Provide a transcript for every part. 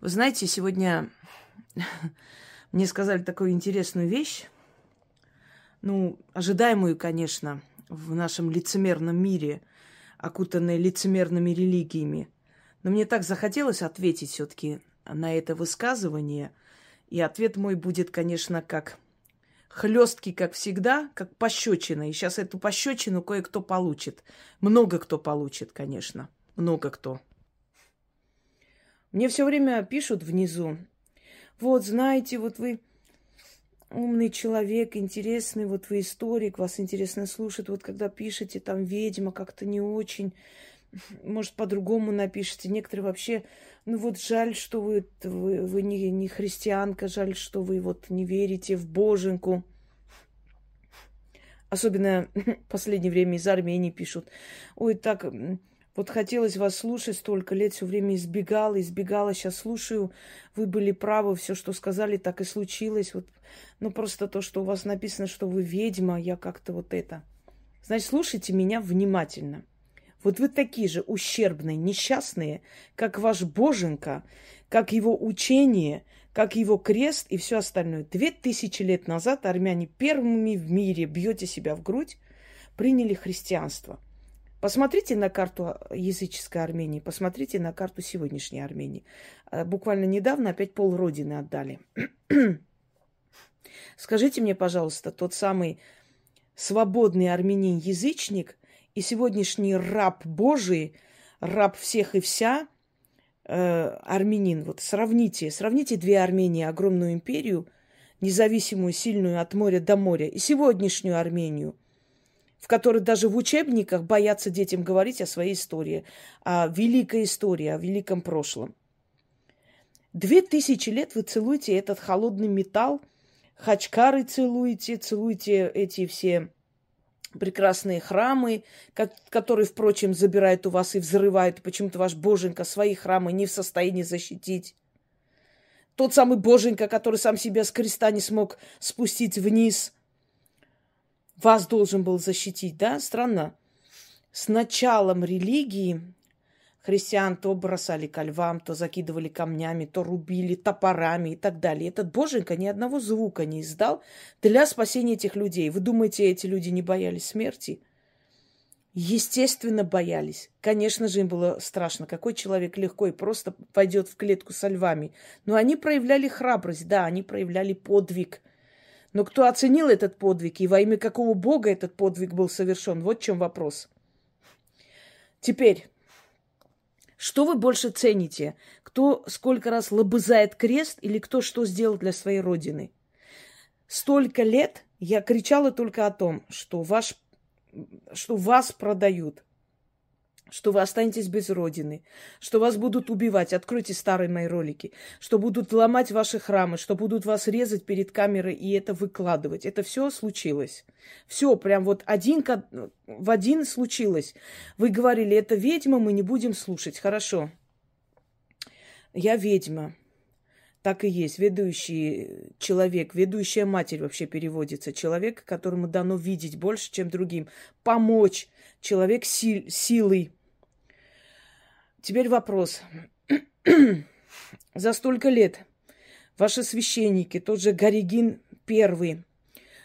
Вы знаете, сегодня мне сказали такую интересную вещь, ну, ожидаемую, конечно, в нашем лицемерном мире, окутанной лицемерными религиями. Но мне так захотелось ответить все-таки на это высказывание. И ответ мой будет, конечно, как хлесткий, как всегда, как пощечина. И сейчас эту пощечину кое-кто получит. Много кто получит, конечно. Много кто. Мне все время пишут внизу. Вот, знаете, вот вы умный человек, интересный, вот вы историк, вас интересно слушать. Вот когда пишете там ведьма, как-то не очень, может, по-другому напишите. Некоторые вообще, ну вот жаль, что вы, вы, вы не, не христианка, жаль, что вы вот не верите в боженку. Особенно в последнее время из Армении пишут. Ой, так, вот хотелось вас слушать столько лет, все время избегала, избегала, сейчас слушаю. Вы были правы, все, что сказали, так и случилось. Вот, ну, просто то, что у вас написано, что вы ведьма, я как-то вот это. Значит, слушайте меня внимательно. Вот вы такие же ущербные, несчастные, как ваш боженка, как его учение, как его крест и все остальное. Две тысячи лет назад армяне первыми в мире, бьете себя в грудь, приняли христианство – Посмотрите на карту языческой Армении, посмотрите на карту сегодняшней Армении. Э, буквально недавно опять пол родины отдали. Скажите мне, пожалуйста, тот самый свободный армянин-язычник и сегодняшний раб Божий, раб всех и вся, э, армянин, вот сравните, сравните две Армении, огромную империю, независимую, сильную от моря до моря, и сегодняшнюю Армению – в которой даже в учебниках боятся детям говорить о своей истории, о великой истории, о великом прошлом. Две тысячи лет вы целуете этот холодный металл, хачкары целуете, целуете эти все прекрасные храмы, которые, впрочем, забирают у вас и взрывают. Почему-то ваш боженька свои храмы не в состоянии защитить. Тот самый боженька, который сам себя с креста не смог спустить вниз – вас должен был защитить, да? Странно. С началом религии христиан то бросали ко львам, то закидывали камнями, то рубили топорами и так далее. Этот боженька ни одного звука не издал для спасения этих людей. Вы думаете, эти люди не боялись смерти? Естественно, боялись. Конечно же, им было страшно. Какой человек легко и просто пойдет в клетку со львами. Но они проявляли храбрость, да, они проявляли подвиг. Но кто оценил этот подвиг и во имя какого бога этот подвиг был совершен? Вот в чем вопрос. Теперь, что вы больше цените? Кто сколько раз лобызает крест или кто что сделал для своей родины? Столько лет я кричала только о том, что, ваш, что вас продают что вы останетесь без родины, что вас будут убивать. Откройте старые мои ролики. Что будут ломать ваши храмы, что будут вас резать перед камерой и это выкладывать. Это все случилось. Все, прям вот один в один случилось. Вы говорили, это ведьма, мы не будем слушать. Хорошо. Я ведьма. Так и есть. Ведущий человек, ведущая матерь вообще переводится. Человек, которому дано видеть больше, чем другим. Помочь. Человек сил, силой Теперь вопрос. За столько лет ваши священники, тот же Горигин первый,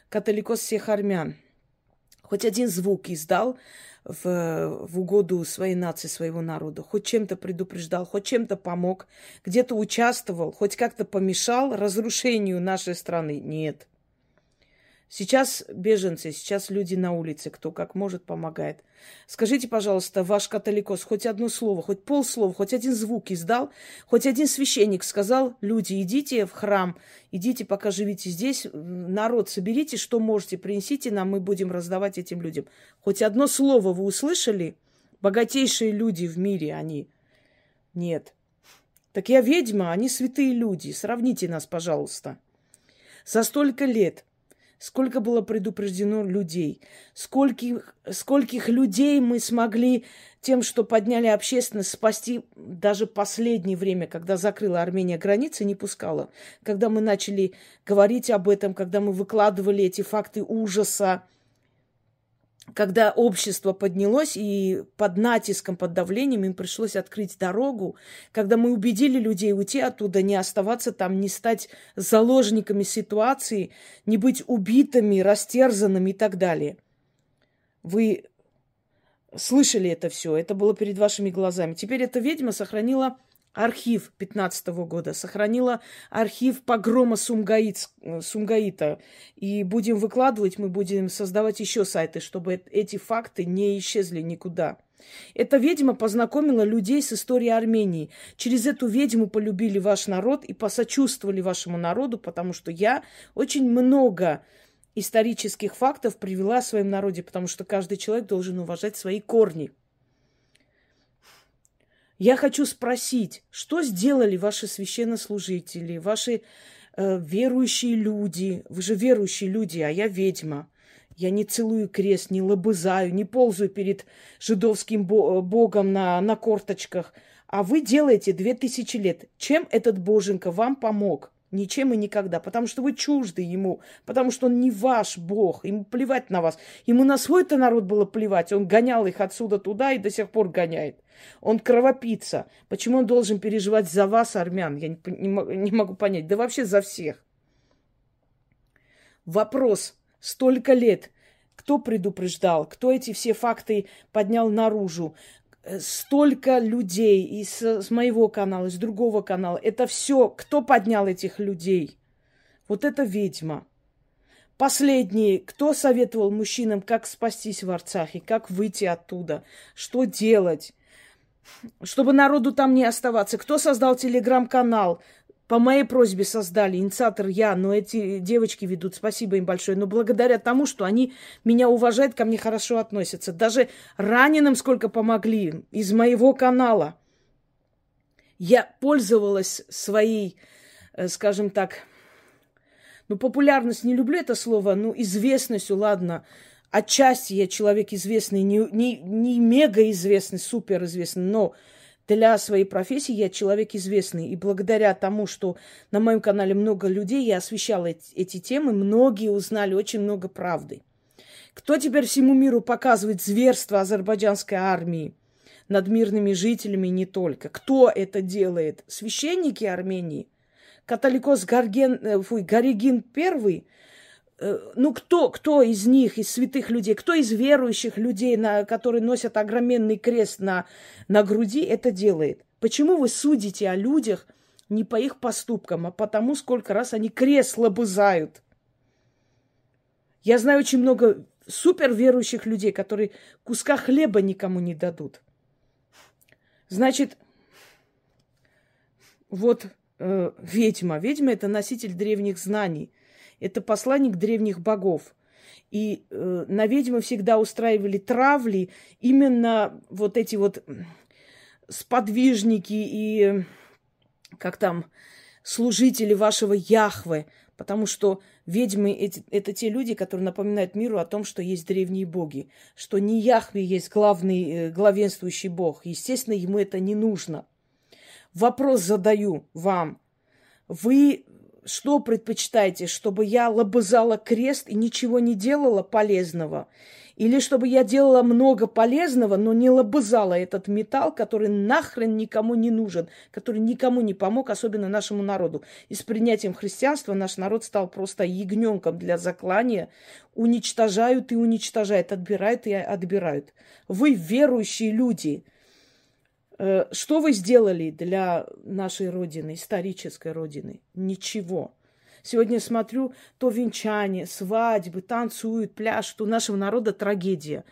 католикос всех армян, хоть один звук издал в, в угоду своей нации, своего народа, хоть чем-то предупреждал, хоть чем-то помог, где-то участвовал, хоть как-то помешал разрушению нашей страны? Нет. Сейчас беженцы, сейчас люди на улице, кто как может, помогает. Скажите, пожалуйста, ваш католикос хоть одно слово, хоть полслова, хоть один звук издал, хоть один священник сказал, люди, идите в храм, идите, пока живите здесь, народ соберите, что можете, принесите нам, мы будем раздавать этим людям. Хоть одно слово вы услышали? Богатейшие люди в мире они. Нет. Так я ведьма, они святые люди. Сравните нас, пожалуйста. За столько лет – сколько было предупреждено людей, скольких, скольких людей мы смогли тем, что подняли общественность, спасти даже последнее время, когда закрыла Армения границы, не пускала. Когда мы начали говорить об этом, когда мы выкладывали эти факты ужаса, когда общество поднялось и под натиском, под давлением им пришлось открыть дорогу, когда мы убедили людей уйти оттуда, не оставаться там, не стать заложниками ситуации, не быть убитыми, растерзанными и так далее. Вы слышали это все, это было перед вашими глазами. Теперь эта ведьма сохранила архив 15 года, сохранила архив погрома Сумгаит, Сумгаита. И будем выкладывать, мы будем создавать еще сайты, чтобы эти факты не исчезли никуда. Эта ведьма познакомила людей с историей Армении. Через эту ведьму полюбили ваш народ и посочувствовали вашему народу, потому что я очень много исторических фактов привела в своем народе, потому что каждый человек должен уважать свои корни – я хочу спросить, что сделали ваши священнослужители, ваши э, верующие люди? Вы же верующие люди, а я ведьма. Я не целую крест, не лобызаю, не ползаю перед жидовским богом на, на корточках. А вы делаете две тысячи лет. Чем этот боженька вам помог? Ничем и никогда. Потому что вы чужды ему. Потому что он не ваш Бог. Ему плевать на вас. Ему на свой-то народ было плевать. Он гонял их отсюда туда и до сих пор гоняет. Он кровопийца. Почему он должен переживать за вас, армян? Я не, не, не могу понять. Да вообще за всех. Вопрос. Столько лет. Кто предупреждал? Кто эти все факты поднял наружу? Э, столько людей из с моего канала, из другого канала. Это все, кто поднял этих людей? Вот это ведьма. Последний, кто советовал мужчинам, как спастись в Арцахе, как выйти оттуда, что делать, чтобы народу там не оставаться. Кто создал телеграм-канал? По моей просьбе создали, инициатор я, но эти девочки ведут, спасибо им большое. Но благодаря тому, что они меня уважают, ко мне хорошо относятся. Даже раненым сколько помогли из моего канала. Я пользовалась своей, э, скажем так, ну, популярность, не люблю это слово, ну, известностью, ладно, отчасти я человек известный, не, не, не мега известный, супер известный, но для своей профессии я человек известный. И благодаря тому, что на моем канале много людей, я освещала эти, темы, многие узнали очень много правды. Кто теперь всему миру показывает зверство азербайджанской армии над мирными жителями не только? Кто это делает? Священники Армении? Католикос Гарген, э, фуй, Горигин Э, ну кто, кто из них, из святых людей, кто из верующих людей, на, которые носят огроменный крест на, на груди, это делает? Почему вы судите о людях не по их поступкам, а потому, сколько раз они крест лобызают? Я знаю очень много супер верующих людей, которые куска хлеба никому не дадут. Значит, вот э, ведьма. Ведьма – это носитель древних знаний – это посланник древних богов. И э, на ведьмы всегда устраивали травли именно вот эти вот сподвижники и, как там, служители вашего Яхвы. Потому что ведьмы эти, это те люди, которые напоминают миру о том, что есть древние боги. Что не Яхве есть главный, э, главенствующий бог. Естественно, ему это не нужно. Вопрос задаю вам. Вы что предпочитаете, чтобы я лобызала крест и ничего не делала полезного? Или чтобы я делала много полезного, но не лобызала этот металл, который нахрен никому не нужен, который никому не помог, особенно нашему народу. И с принятием христианства наш народ стал просто ягненком для заклания. Уничтожают и уничтожают, отбирают и отбирают. Вы верующие люди – что вы сделали для нашей Родины, исторической Родины? Ничего. Сегодня смотрю, то венчание, свадьбы, танцуют, пляшут. У нашего народа трагедия.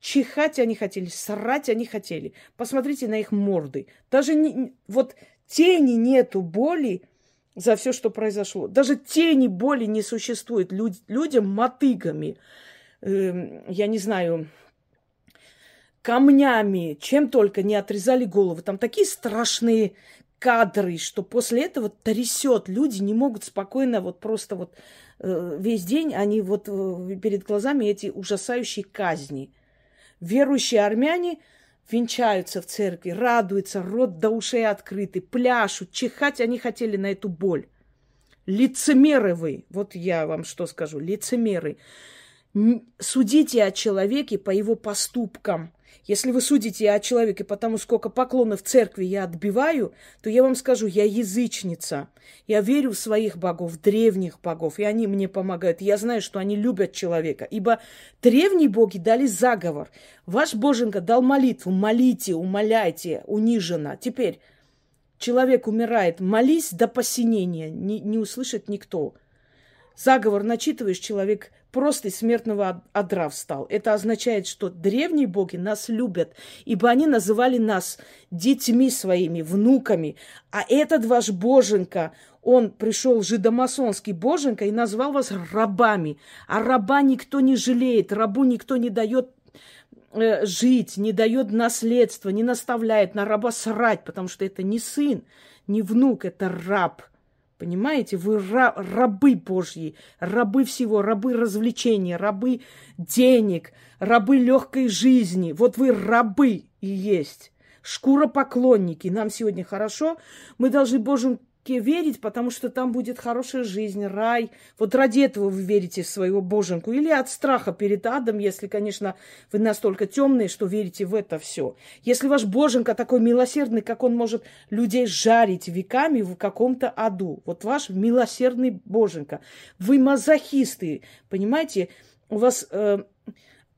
Чихать они хотели, срать они хотели. Посмотрите на их морды. Даже не, вот тени нету боли за все, что произошло. Даже тени боли не существует Люд, людям мотыгами. Э, я не знаю, камнями, чем только не отрезали головы. Там такие страшные кадры, что после этого трясет. Люди не могут спокойно вот просто вот э, весь день, они вот э, перед глазами эти ужасающие казни. Верующие армяне венчаются в церкви, радуются, рот до ушей открытый, пляшут, чихать они хотели на эту боль. Лицемеры вы, вот я вам что скажу, лицемеры. Судите о человеке по его поступкам. Если вы судите о человеке по тому, сколько поклонов церкви я отбиваю, то я вам скажу, я язычница. Я верю в своих богов, древних богов, и они мне помогают. Я знаю, что они любят человека, ибо древние боги дали заговор. Ваш боженька дал молитву, молите, умоляйте, униженно. Теперь человек умирает, молись до посинения, не, не услышит никто. Заговор начитываешь, человек просто из смертного одра встал. Это означает, что древние боги нас любят, ибо они называли нас детьми своими, внуками. А этот ваш боженька, он пришел жидомасонский боженька и назвал вас рабами. А раба никто не жалеет, рабу никто не дает э, жить, не дает наследство, не наставляет на раба срать, потому что это не сын, не внук, это раб – Понимаете, вы рабы Божьи, рабы всего, рабы развлечения, рабы денег, рабы легкой жизни. Вот вы рабы и есть. Шкура поклонники. Нам сегодня хорошо. Мы должны Божьим верить, потому что там будет хорошая жизнь, рай. Вот ради этого вы верите в своего боженку. Или от страха перед адом, если, конечно, вы настолько темные, что верите в это все. Если ваш боженка такой милосердный, как он может людей жарить веками в каком-то аду. Вот ваш милосердный боженка. Вы мазохисты, понимаете? У вас э,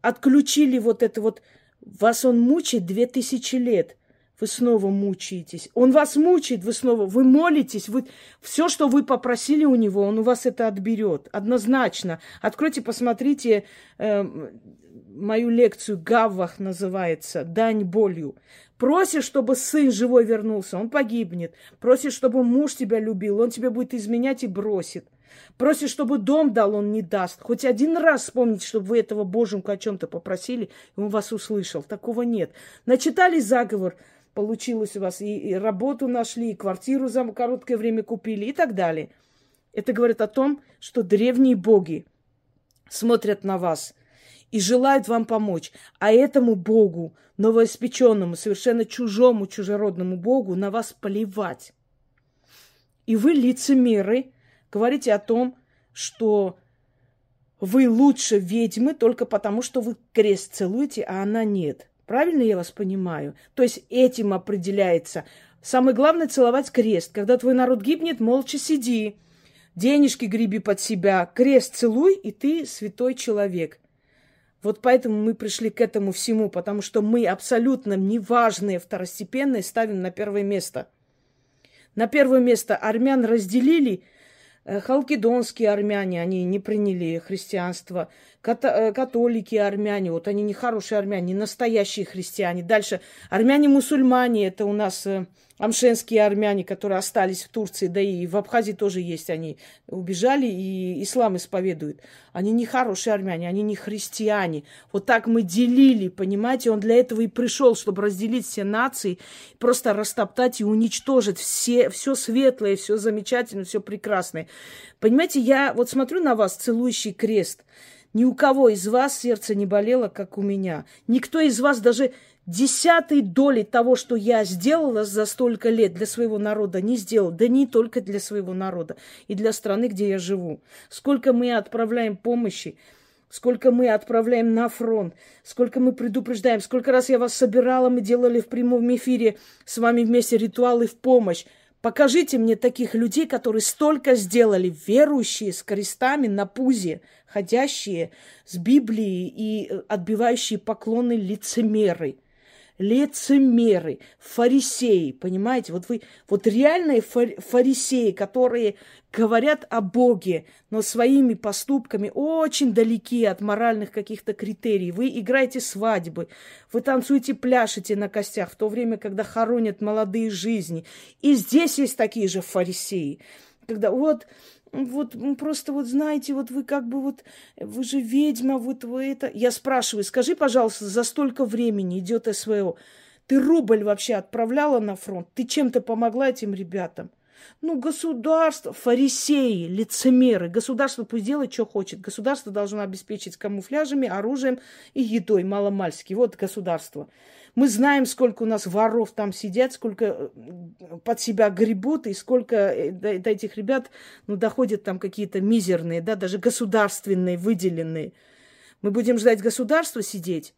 отключили вот это вот... Вас он мучает две тысячи лет вы снова мучаетесь. Он вас мучает, вы снова, вы молитесь, вы все, что вы попросили у него, он у вас это отберет. Однозначно. Откройте, посмотрите э, мою лекцию Гаввах называется «Дань болью». Просишь, чтобы сын живой вернулся, он погибнет. Просишь, чтобы муж тебя любил, он тебя будет изменять и бросит. Просишь, чтобы дом дал, он не даст. Хоть один раз вспомните, чтобы вы этого боженку о чем-то попросили, и он вас услышал. Такого нет. Начитали заговор, получилось у вас, и, и работу нашли, и квартиру за короткое время купили и так далее. Это говорит о том, что древние боги смотрят на вас и желают вам помочь. А этому богу, новоиспеченному, совершенно чужому, чужеродному богу на вас поливать. И вы, лицемеры, говорите о том, что вы лучше ведьмы только потому, что вы крест целуете, а она нет. Правильно я вас понимаю? То есть этим определяется. Самое главное целовать крест. Когда твой народ гибнет, молча сиди. Денежки греби под себя, крест целуй, и ты святой человек. Вот поэтому мы пришли к этому всему, потому что мы абсолютно неважные, второстепенные ставим на первое место. На первое место армян разделили – халкидонские армяне, они не приняли христианство. Э, католики армяне, вот они не хорошие армяне, не настоящие христиане. Дальше армяне-мусульмане, это у нас э, амшенские армяне, которые остались в Турции, да и в Абхазии тоже есть они, убежали и ислам исповедуют. Они не хорошие армяне, они не христиане. Вот так мы делили, понимаете? Он для этого и пришел, чтобы разделить все нации, просто растоптать и уничтожить все, все светлое, все замечательное, все прекрасное. Понимаете, я вот смотрю на вас, целующий крест. Ни у кого из вас сердце не болело, как у меня. Никто из вас даже десятой доли того, что я сделала за столько лет для своего народа, не сделал. Да не только для своего народа, и для страны, где я живу. Сколько мы отправляем помощи, сколько мы отправляем на фронт, сколько мы предупреждаем, сколько раз я вас собирала, мы делали в прямом эфире с вами вместе ритуалы в помощь. Покажите мне таких людей, которые столько сделали, верующие с крестами на пузе, ходящие с Библией и отбивающие поклоны лицемеры лицемеры, фарисеи, понимаете? Вот вы, вот реальные фарисеи, которые говорят о Боге, но своими поступками очень далеки от моральных каких-то критерий. Вы играете свадьбы, вы танцуете, пляшете на костях, в то время, когда хоронят молодые жизни. И здесь есть такие же фарисеи, когда вот вот просто вот знаете, вот вы как бы вот, вы же ведьма, вот вы это... Я спрашиваю, скажи, пожалуйста, за столько времени идет СВО, ты рубль вообще отправляла на фронт? Ты чем-то помогла этим ребятам? Ну, государство, фарисеи, лицемеры. Государство пусть делает, что хочет. Государство должно обеспечить камуфляжами, оружием и едой маломальски. Вот государство. Мы знаем, сколько у нас воров там сидят, сколько э, под себя гребут, и сколько э, до, до этих ребят ну, доходят там какие-то мизерные, да, даже государственные, выделенные. Мы будем ждать государства сидеть?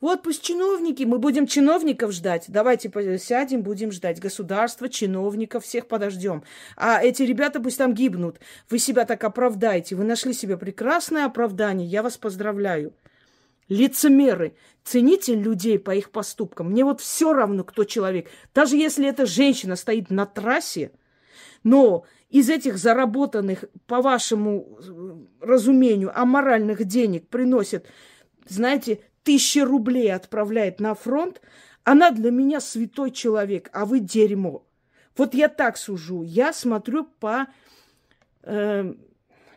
Вот пусть чиновники, мы будем чиновников ждать. Давайте сядем, будем ждать государства, чиновников, всех подождем. А эти ребята пусть там гибнут. Вы себя так оправдаете. Вы нашли себе прекрасное оправдание. Я вас поздравляю. Лицемеры. Цените людей по их поступкам. Мне вот все равно, кто человек. Даже если эта женщина стоит на трассе, но из этих заработанных, по вашему разумению, аморальных денег приносит, знаете, тысячи рублей отправляет на фронт, она для меня святой человек, а вы дерьмо. Вот я так сужу. Я смотрю по э,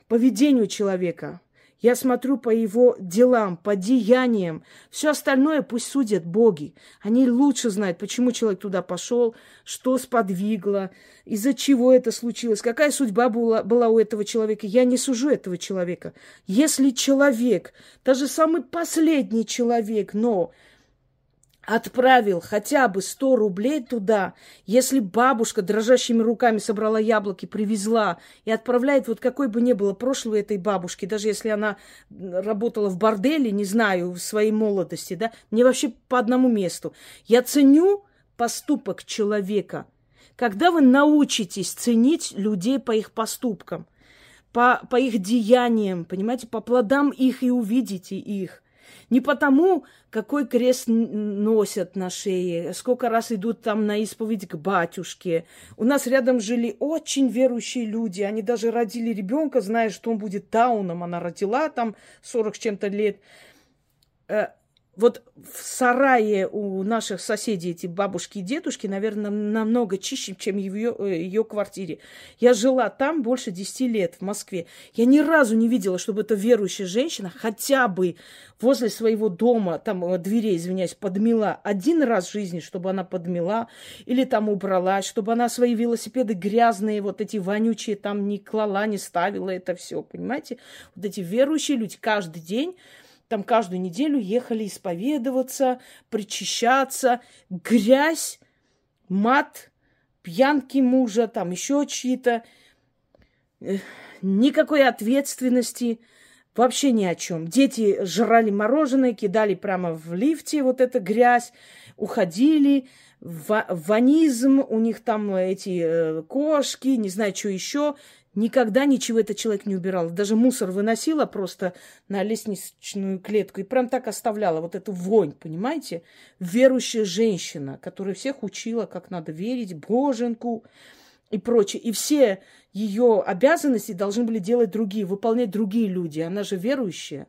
поведению человека. Я смотрю по его делам, по деяниям. Все остальное пусть судят боги. Они лучше знают, почему человек туда пошел, что сподвигло, из-за чего это случилось, какая судьба была, была у этого человека. Я не сужу этого человека. Если человек, даже самый последний человек, но отправил хотя бы 100 рублей туда, если бабушка дрожащими руками собрала яблоки, привезла и отправляет, вот какой бы ни было прошлого этой бабушки, даже если она работала в борделе, не знаю, в своей молодости, да, мне вообще по одному месту. Я ценю поступок человека. Когда вы научитесь ценить людей по их поступкам, по, по их деяниям, понимаете, по плодам их и увидите их – не потому, какой крест носят на шее, сколько раз идут там на исповедь к батюшке. У нас рядом жили очень верующие люди. Они даже родили ребенка, зная, что он будет тауном. Она родила там 40 с чем-то лет. Вот в сарае у наших соседей эти бабушки и дедушки, наверное, намного чище, чем в ее, э, квартире. Я жила там больше 10 лет, в Москве. Я ни разу не видела, чтобы эта верующая женщина хотя бы возле своего дома, там, э, дверей, извиняюсь, подмела один раз в жизни, чтобы она подмела или там убралась, чтобы она свои велосипеды грязные, вот эти вонючие там не клала, не ставила это все, понимаете? Вот эти верующие люди каждый день там каждую неделю ехали исповедоваться, причащаться, грязь, мат, пьянки мужа, там еще чьи-то. Никакой ответственности, вообще ни о чем. Дети жрали мороженое, кидали прямо в лифте вот эту грязь, уходили, ванизм, у них там эти э, кошки, не знаю, что еще. Никогда ничего этот человек не убирал. Даже мусор выносила просто на лестничную клетку и прям так оставляла вот эту вонь, понимаете? Верующая женщина, которая всех учила, как надо верить, боженку и прочее. И все ее обязанности должны были делать другие, выполнять другие люди. Она же верующая.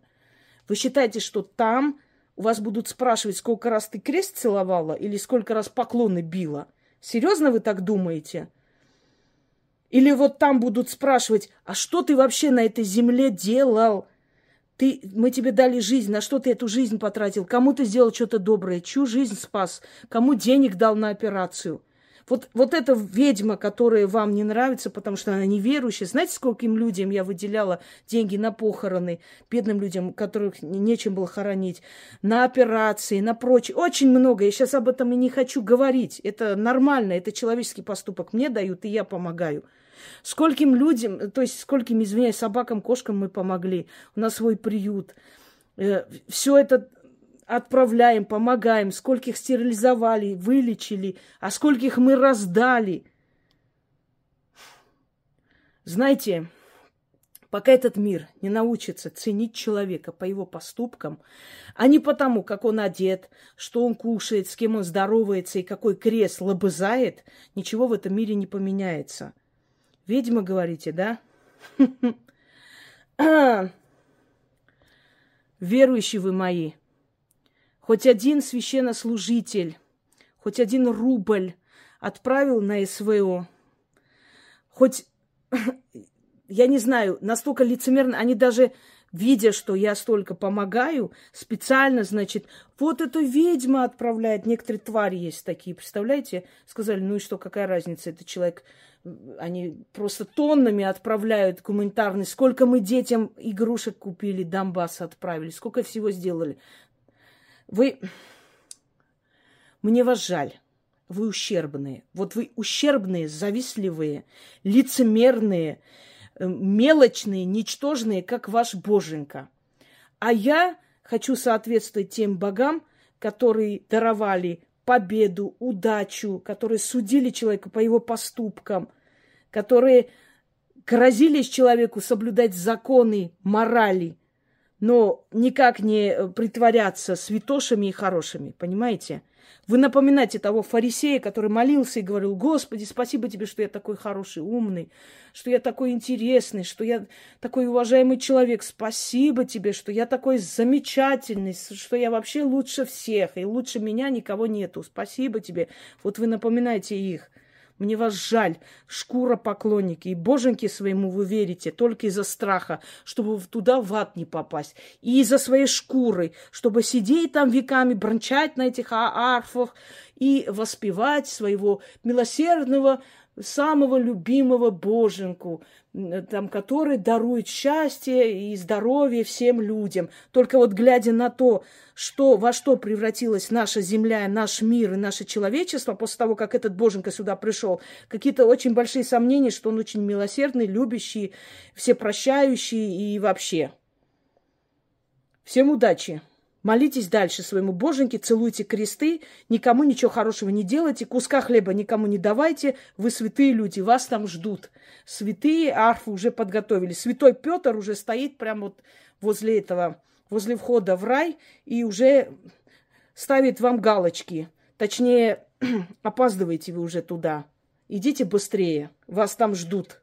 Вы считаете, что там у вас будут спрашивать, сколько раз ты крест целовала или сколько раз поклоны била? Серьезно вы так думаете? Или вот там будут спрашивать, а что ты вообще на этой земле делал? Ты, мы тебе дали жизнь, на что ты эту жизнь потратил? Кому ты сделал что-то доброе? Чью жизнь спас? Кому денег дал на операцию? Вот, вот эта ведьма, которая вам не нравится, потому что она неверующая. Знаете, скольким людям я выделяла деньги на похороны, бедным людям, которых нечем было хоронить, на операции, на прочее. Очень много. Я сейчас об этом и не хочу говорить. Это нормально, это человеческий поступок. Мне дают, и я помогаю. Скольким людям, то есть скольким, извиняюсь, собакам, кошкам мы помогли. У нас свой приют. Э, Все это отправляем, помогаем, скольких стерилизовали, вылечили, а скольких мы раздали. Знаете, пока этот мир не научится ценить человека по его поступкам, а не потому, как он одет, что он кушает, с кем он здоровается и какой крест лобызает, ничего в этом мире не поменяется. Ведьма, говорите, да? Верующие вы мои, хоть один священнослужитель, хоть один рубль отправил на СВО, хоть, я не знаю, настолько лицемерно, они даже видя, что я столько помогаю, специально, значит, вот эту ведьма отправляет. Некоторые твари есть такие, представляете? Сказали, ну и что, какая разница, это человек они просто тоннами отправляют гуманитарный. Сколько мы детям игрушек купили, Донбасс отправили, сколько всего сделали. Вы... Мне вас жаль. Вы ущербные. Вот вы ущербные, завистливые, лицемерные, мелочные, ничтожные, как ваш боженька. А я хочу соответствовать тем богам, которые даровали победу, удачу, которые судили человека по его поступкам, которые грозились человеку соблюдать законы, морали, но никак не притворяться святошами и хорошими, понимаете? Вы напоминаете того фарисея, который молился и говорил, Господи, спасибо тебе, что я такой хороший, умный, что я такой интересный, что я такой уважаемый человек. Спасибо тебе, что я такой замечательный, что я вообще лучше всех, и лучше меня никого нету. Спасибо тебе. Вот вы напоминаете их. Мне вас жаль, шкура поклонники, и боженьки своему вы верите только из-за страха, чтобы туда в ад не попасть. И из-за своей шкуры, чтобы сидеть там веками, брончать на этих а-, арфах и воспевать своего милосердного самого любимого боженку, там, который дарует счастье и здоровье всем людям. Только вот глядя на то, что, во что превратилась наша земля, наш мир и наше человечество после того, как этот боженка сюда пришел, какие-то очень большие сомнения, что он очень милосердный, любящий, всепрощающий и вообще. Всем удачи! Молитесь дальше своему боженьке, целуйте кресты, никому ничего хорошего не делайте, куска хлеба никому не давайте, вы святые люди, вас там ждут. Святые арфы уже подготовили. Святой Петр уже стоит прямо вот возле этого, возле входа в рай и уже ставит вам галочки. Точнее, опаздываете вы уже туда. Идите быстрее, вас там ждут.